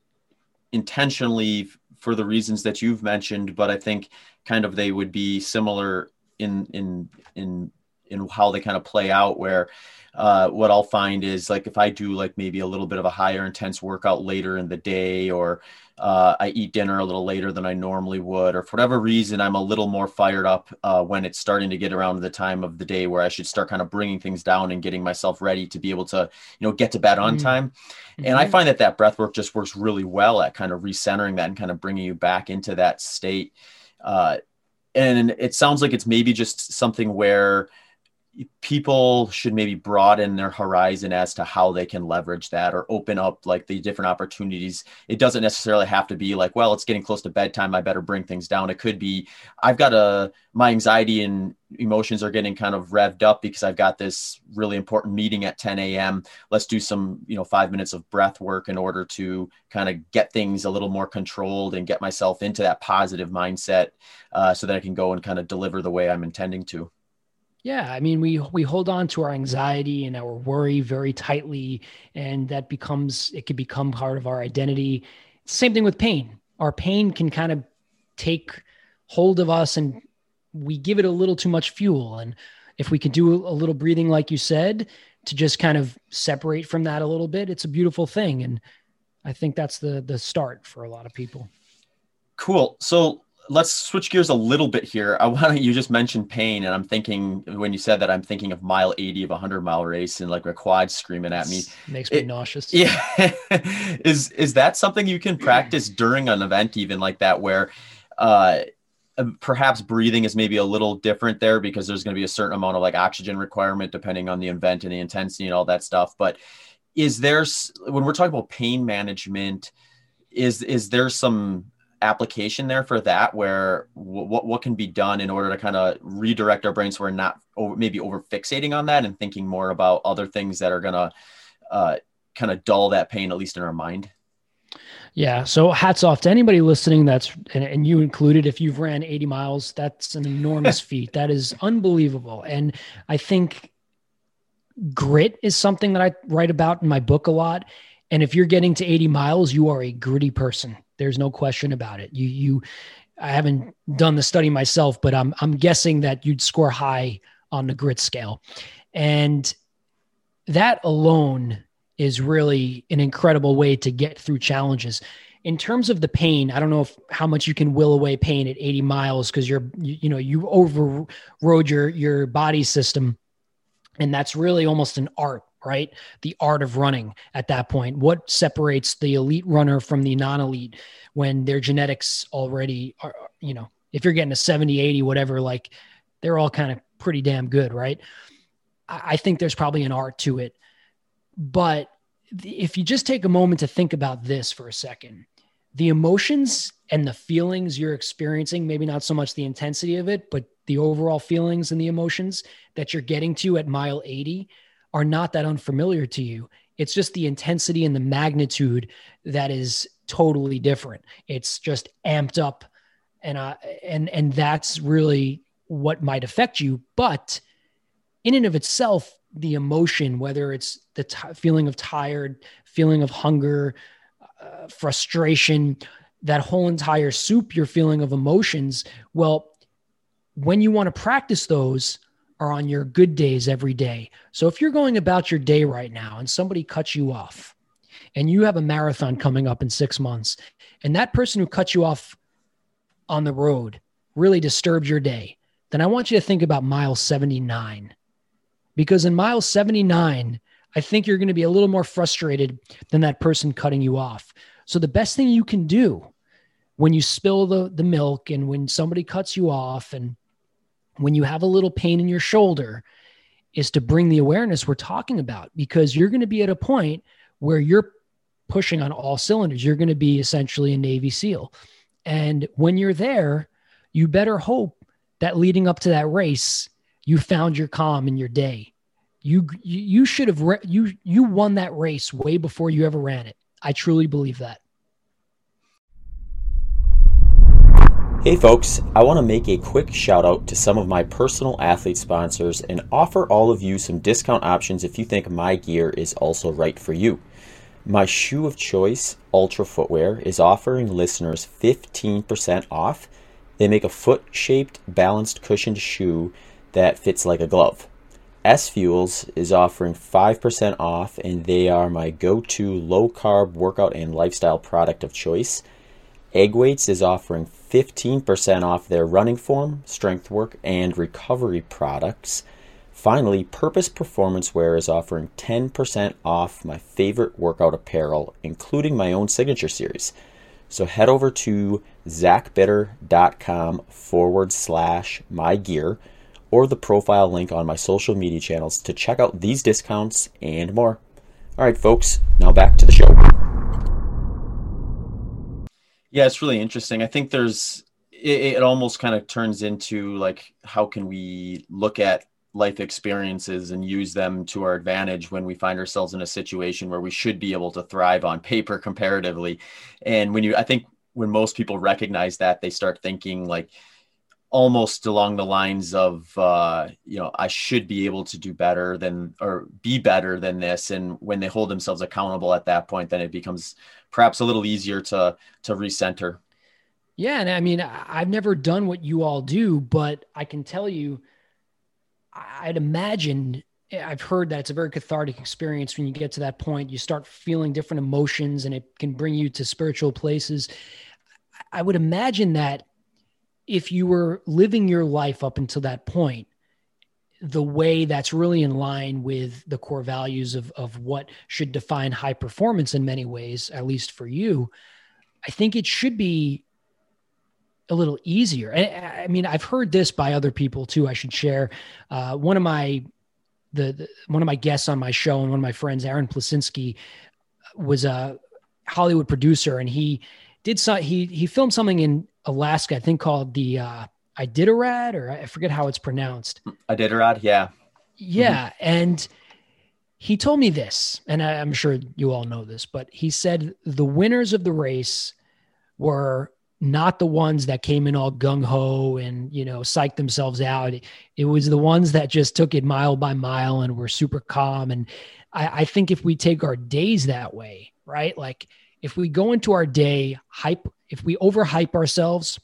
intentionally for the reasons that you've mentioned, but I think kind of they would be similar in in in in how they kind of play out where uh, what I'll find is like if I do like maybe a little bit of a higher intense workout later in the day, or uh, I eat dinner a little later than I normally would, or for whatever reason, I'm a little more fired up uh, when it's starting to get around the time of the day where I should start kind of bringing things down and getting myself ready to be able to, you know, get to bed on mm-hmm. time. Mm-hmm. And I mm-hmm. find that that breath work just works really well at kind of recentering that and kind of bringing you back into that state. Uh, and it sounds like it's maybe just something where people should maybe broaden their horizon as to how they can leverage that or open up like the different opportunities. It doesn't necessarily have to be like well it's getting close to bedtime i better bring things down. It could be i've got a my anxiety and emotions are getting kind of revved up because i've got this really important meeting at 10 a.m let's do some you know five minutes of breath work in order to kind of get things a little more controlled and get myself into that positive mindset uh, so that i can go and kind of deliver the way i'm intending to yeah, I mean, we we hold on to our anxiety and our worry very tightly, and that becomes it can become part of our identity. Same thing with pain. Our pain can kind of take hold of us, and we give it a little too much fuel. And if we could do a little breathing, like you said, to just kind of separate from that a little bit, it's a beautiful thing. And I think that's the the start for a lot of people. Cool. So let's switch gears a little bit here. I want you just mentioned pain, and I'm thinking when you said that, I'm thinking of mile 80 of a hundred mile race and like a quad screaming at me. Makes me it, nauseous. Yeah. (laughs) is is that something you can practice during an event, even like that, where uh perhaps breathing is maybe a little different there because there's going to be a certain amount of like oxygen requirement depending on the event and the intensity and all that stuff. But is there when we're talking about pain management, is is there some application there for that where what what can be done in order to kind of redirect our brains so we're not over, maybe over fixating on that and thinking more about other things that are going to uh, kind of dull that pain at least in our mind? Yeah so hats off to anybody listening that's and, and you included if you've ran 80 miles that's an enormous (laughs) feat. That is unbelievable. And i think grit is something that i write about in my book a lot and if you're getting to 80 miles you are a gritty person there's no question about it. You you I haven't done the study myself, but I'm I'm guessing that you'd score high on the grit scale. And that alone is really an incredible way to get through challenges. In terms of the pain, I don't know if how much you can will away pain at 80 miles because you're you, you know you overrode your your body system, and that's really almost an art right? The art of running at that point. What separates the elite runner from the non elite when their genetics already are, you know, if you're getting a 70, 80, whatever, like they're all kind of pretty damn good, right? I think there's probably an art to it. But if you just take a moment to think about this for a second, the emotions and the feelings you're experiencing, maybe not so much the intensity of it, but the overall feelings and the emotions that you're getting to at mile 80 are not that unfamiliar to you. It's just the intensity and the magnitude that is totally different. It's just amped up, and uh, and and that's really what might affect you. But in and of itself, the emotion, whether it's the t- feeling of tired, feeling of hunger, uh, frustration, that whole entire soup, your feeling of emotions. Well, when you want to practice those, are on your good days every day. So if you're going about your day right now and somebody cuts you off and you have a marathon coming up in six months, and that person who cut you off on the road really disturbed your day, then I want you to think about mile 79. Because in mile 79, I think you're going to be a little more frustrated than that person cutting you off. So the best thing you can do when you spill the, the milk and when somebody cuts you off and when you have a little pain in your shoulder is to bring the awareness we're talking about because you're going to be at a point where you're pushing on all cylinders. You're going to be essentially a Navy SEAL. And when you're there, you better hope that leading up to that race, you found your calm in your day. You you should have re- you you won that race way before you ever ran it. I truly believe that. Hey folks, I want to make a quick shout out to some of my personal athlete sponsors and offer all of you some discount options if you think my gear is also right for you. My shoe of choice, Altra Footwear, is offering listeners 15% off. They make a foot shaped, balanced, cushioned shoe that fits like a glove. S Fuels is offering 5% off, and they are my go to low carb workout and lifestyle product of choice. Egg Weights is offering 15% off their running form, strength work, and recovery products. Finally, Purpose Performance Wear is offering 10% off my favorite workout apparel, including my own signature series. So head over to zachbitter.com forward slash my gear or the profile link on my social media channels to check out these discounts and more. All right, folks, now back to the show. Yeah, it's really interesting. I think there's it, it almost kind of turns into like how can we look at life experiences and use them to our advantage when we find ourselves in a situation where we should be able to thrive on paper comparatively. And when you I think when most people recognize that, they start thinking like almost along the lines of uh, you know i should be able to do better than or be better than this. And when they hold themselves accountable at that point then it becomes perhaps a little easier to to recenter. Yeah and i mean i've never done what you all do but i can tell you i'd imagine i've heard that it's a very cathartic experience when you get to that point. You start feeling different emotions and it can bring you to spiritual places. I would imagine that if you were living your life up until that point the way that's really in line with the core values of, of what should define high performance in many ways, at least for you, I think it should be a little easier. I, I mean, I've heard this by other people too. I should share. Uh, one of my the, the, one of my guests on my show and one of my friends, Aaron Plasinski, was a Hollywood producer, and he did so he he filmed something in Alaska, I think called the uh, Iditarod, or I forget how it's pronounced. Iditarod, yeah. Yeah. Mm-hmm. And he told me this, and I, I'm sure you all know this, but he said the winners of the race were not the ones that came in all gung ho and you know psyched themselves out. It, was the ones that just took it mile by mile and were super calm. And I, I think if we take our days that way, right, like if we go into our day hype, if we overhype ourselves,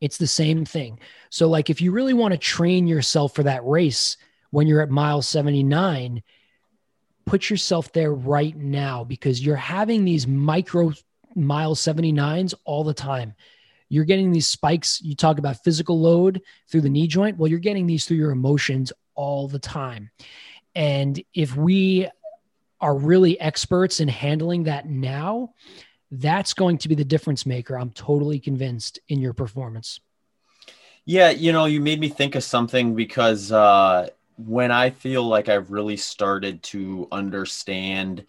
it's the same thing. So, like, if you really want to train yourself for that race when you're at mile 79, put yourself there right now because you're having these micro mile 79s all the time. You're getting these spikes. You talk about physical load through the knee joint. Well, you're getting these through your emotions all the time. And if we are really experts in handling that now, that's going to be the difference maker. I'm totally convinced in your performance. Yeah, you know, you made me think of something because uh, when I feel like I've really started to understand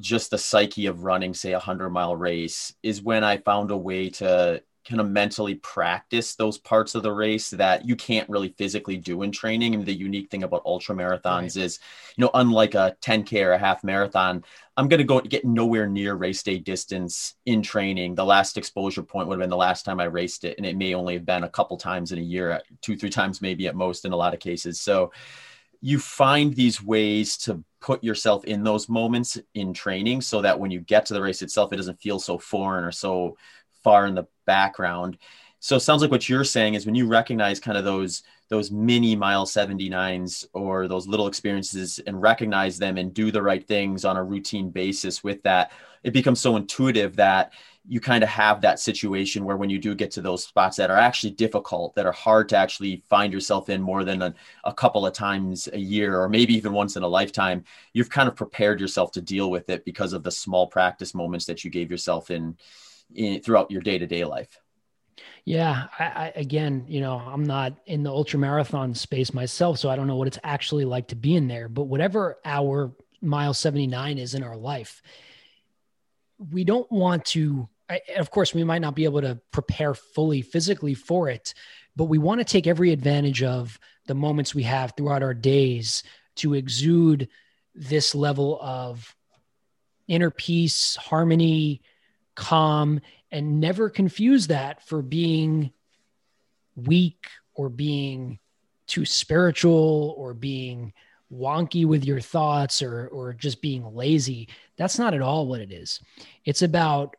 just the psyche of running, say, a 100 mile race, is when I found a way to kind of mentally practice those parts of the race that you can't really physically do in training. And the unique thing about ultra marathons right. is, you know, unlike a 10K or a half marathon, I'm going to go get nowhere near race day distance in training. The last exposure point would have been the last time I raced it. And it may only have been a couple times in a year, two, three times maybe at most in a lot of cases. So you find these ways to put yourself in those moments in training so that when you get to the race itself, it doesn't feel so foreign or so far in the background. So it sounds like what you're saying is when you recognize kind of those those mini mile 79s or those little experiences and recognize them and do the right things on a routine basis with that, it becomes so intuitive that you kind of have that situation where when you do get to those spots that are actually difficult, that are hard to actually find yourself in more than a, a couple of times a year or maybe even once in a lifetime, you've kind of prepared yourself to deal with it because of the small practice moments that you gave yourself in in, throughout your day to day life? Yeah, I, I, again, you know, I'm not in the ultra marathon space myself, so I don't know what it's actually like to be in there. But whatever our mile 79 is in our life, we don't want to. I, of course, we might not be able to prepare fully physically for it, but we want to take every advantage of the moments we have throughout our days to exude this level of inner peace, harmony, calm, and never confuse that for being weak or being too spiritual or being wonky with your thoughts or or just being lazy that's not at all what it is it's about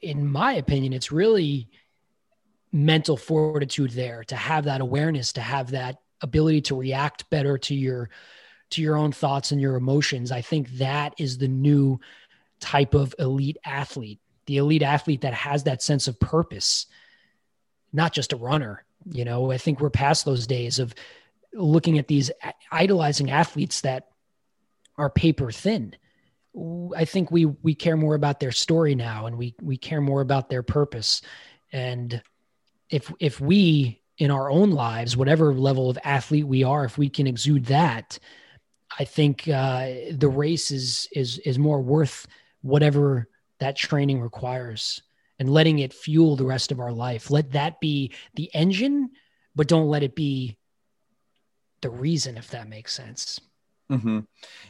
in my opinion it's really mental fortitude there to have that awareness to have that ability to react better to your to your own thoughts and your emotions. I think that is the new type of elite athlete, the elite athlete that has that sense of purpose, not just a runner. You know, I think we're past those days of looking at these idolizing athletes that are paper thin. I think we we care more about their story now and we we care more about their purpose. And if if we in our own lives, whatever level of athlete we are, if we can exude that, I think uh, the race is is is more worth whatever that training requires and letting it fuel the rest of our life. Let that be the engine, but don't let it be the reason, if that makes sense. Mm-hmm.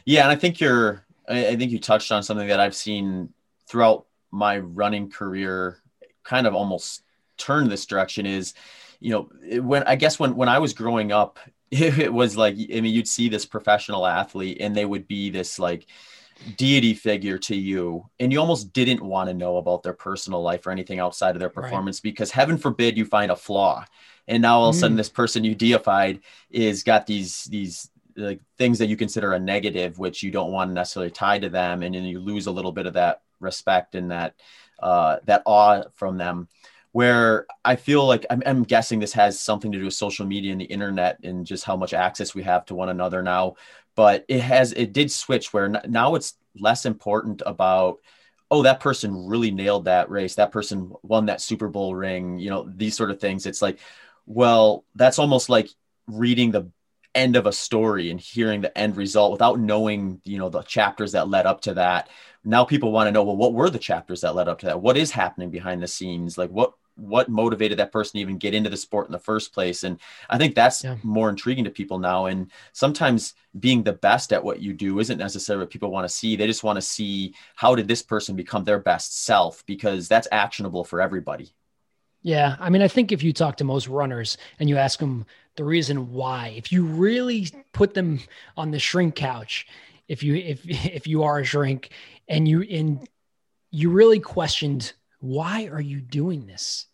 Yeah, and I think you're. I think you touched on something that I've seen throughout my running career, kind of almost turn this direction. Is you know when I guess when when I was growing up, (laughs) it was like I mean you'd see this professional athlete and they would be this like deity figure to you and you almost didn't want to know about their personal life or anything outside of their performance right. because heaven forbid you find a flaw and now all of a sudden mm. this person you deified is got these these like things that you consider a negative which you don't want to necessarily tied to them and then you lose a little bit of that respect and that uh, that awe from them where I feel like I'm, I'm, guessing this has something to do with social media and the internet and just how much access we have to one another now. But it has, it did switch where now it's less important about, oh, that person really nailed that race. That person won that Super Bowl ring, you know, these sort of things. It's like, well, that's almost like reading the end of a story and hearing the end result without knowing, you know, the chapters that led up to that. Now people want to know, well, what were the chapters that led up to that? What is happening behind the scenes? Like what what motivated that person to even get into the sport in the first place and i think that's yeah. more intriguing to people now and sometimes being the best at what you do isn't necessarily what people want to see they just want to see how did this person become their best self because that's actionable for everybody yeah i mean i think if you talk to most runners and you ask them the reason why if you really put them on the shrink couch if you if (laughs) if you are a shrink and you in you really questioned why are you doing this?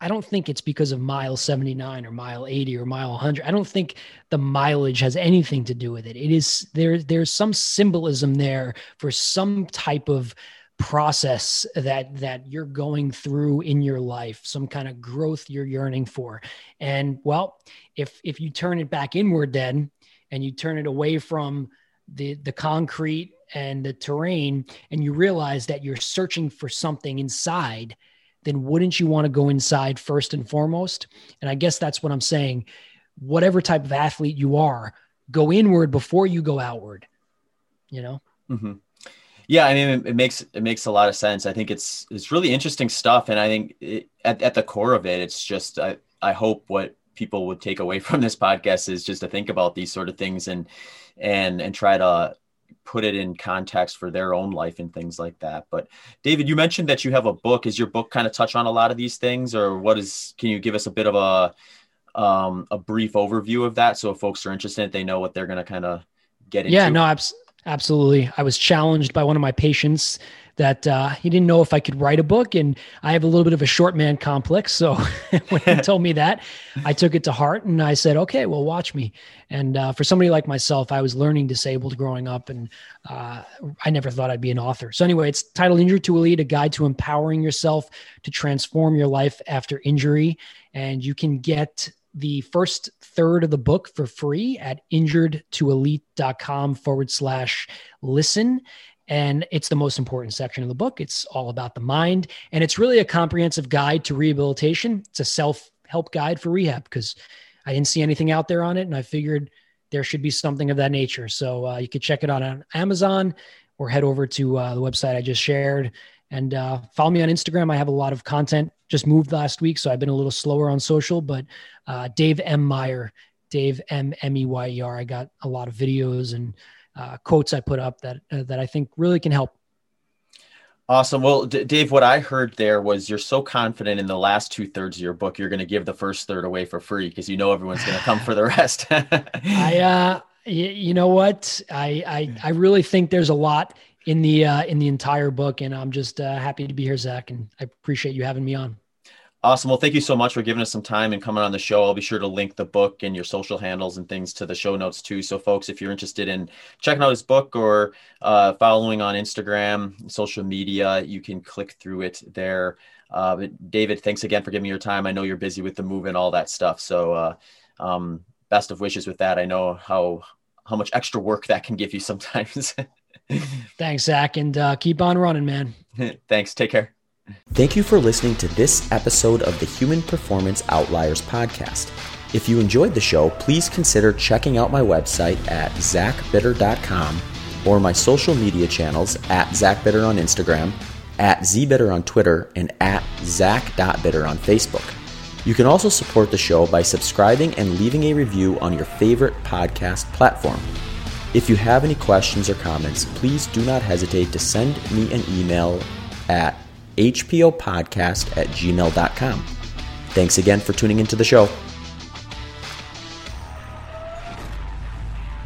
I don't think it's because of mile 79 or mile 80 or mile 100. I don't think the mileage has anything to do with it. It is there there's some symbolism there for some type of process that that you're going through in your life, some kind of growth you're yearning for. And well, if if you turn it back inward then and you turn it away from the the concrete and the terrain and you realize that you're searching for something inside then wouldn't you want to go inside first and foremost? And i guess that's what i'm saying. Whatever type of athlete you are go inward before you go outward you know? Mm-hmm. yeah i mean it, makes it makes a lot of sense. I think it's it's really interesting stuff and i think it, at, at the core of it it's just i i hope what people would take away (laughs) from this podcast is just to think about these sort of things and and and try to put it in context for their own life and things like that. But David, you mentioned that you have a book. Is your book kind of touch on a lot of these things, or what is? Can you give us a bit of a um, a brief overview of that, so if folks are interested, they know what they're going to kind of get into? Yeah, no, abs- absolutely. I was challenged by one of my patients that uh, he didn't know if I could write a book. And I have a little bit of a short man complex. So (laughs) when he told me that, I took it to heart and I said, okay, well, watch me. And uh, for somebody like myself, I was learning disabled growing up and uh, I never thought I'd be an author. So anyway, it's titled Injured to Elite, a guide to empowering yourself to transform your life after injury. And you can get the first third of the book for free at injuredtoelite.com forward slash listen. And it's the most important section of the book. It's all about the mind. And it's really a comprehensive guide to rehabilitation. It's a self help guide for rehab because I didn't see anything out there on it. And I figured there should be something of that nature. So uh, you could check it out on Amazon or head over to uh, the website I just shared and uh, follow me on Instagram. I have a lot of content. Just moved last week, so I've been a little slower on social. But uh, Dave M Meyer, Dave M M E Y E R. I got a lot of videos and uh, quotes I put up that uh, that I think really can help. Awesome. Well, D- Dave, what I heard there was you're so confident in the last two thirds of your book, you're going to give the first third away for free because you know everyone's going to come for the rest. (laughs) I, uh, y- you know what? I, I, I really think there's a lot in the uh, in the entire book, and I'm just uh, happy to be here, Zach, and I appreciate you having me on. Awesome. Well, thank you so much for giving us some time and coming on the show. I'll be sure to link the book and your social handles and things to the show notes too. So, folks, if you're interested in checking out his book or uh, following on Instagram, social media, you can click through it there. Uh, David, thanks again for giving me your time. I know you're busy with the move and all that stuff. So, uh, um, best of wishes with that. I know how how much extra work that can give you sometimes. (laughs) (laughs) Thanks, Zach, and uh, keep on running, man. (laughs) Thanks. Take care. Thank you for listening to this episode of the Human Performance Outliers podcast. If you enjoyed the show, please consider checking out my website at zachbitter.com or my social media channels at zachbitter on Instagram, at zbitter on Twitter, and at zach.bitter on Facebook. You can also support the show by subscribing and leaving a review on your favorite podcast platform. If you have any questions or comments, please do not hesitate to send me an email at hpopodcast at gmail.com. Thanks again for tuning into the show.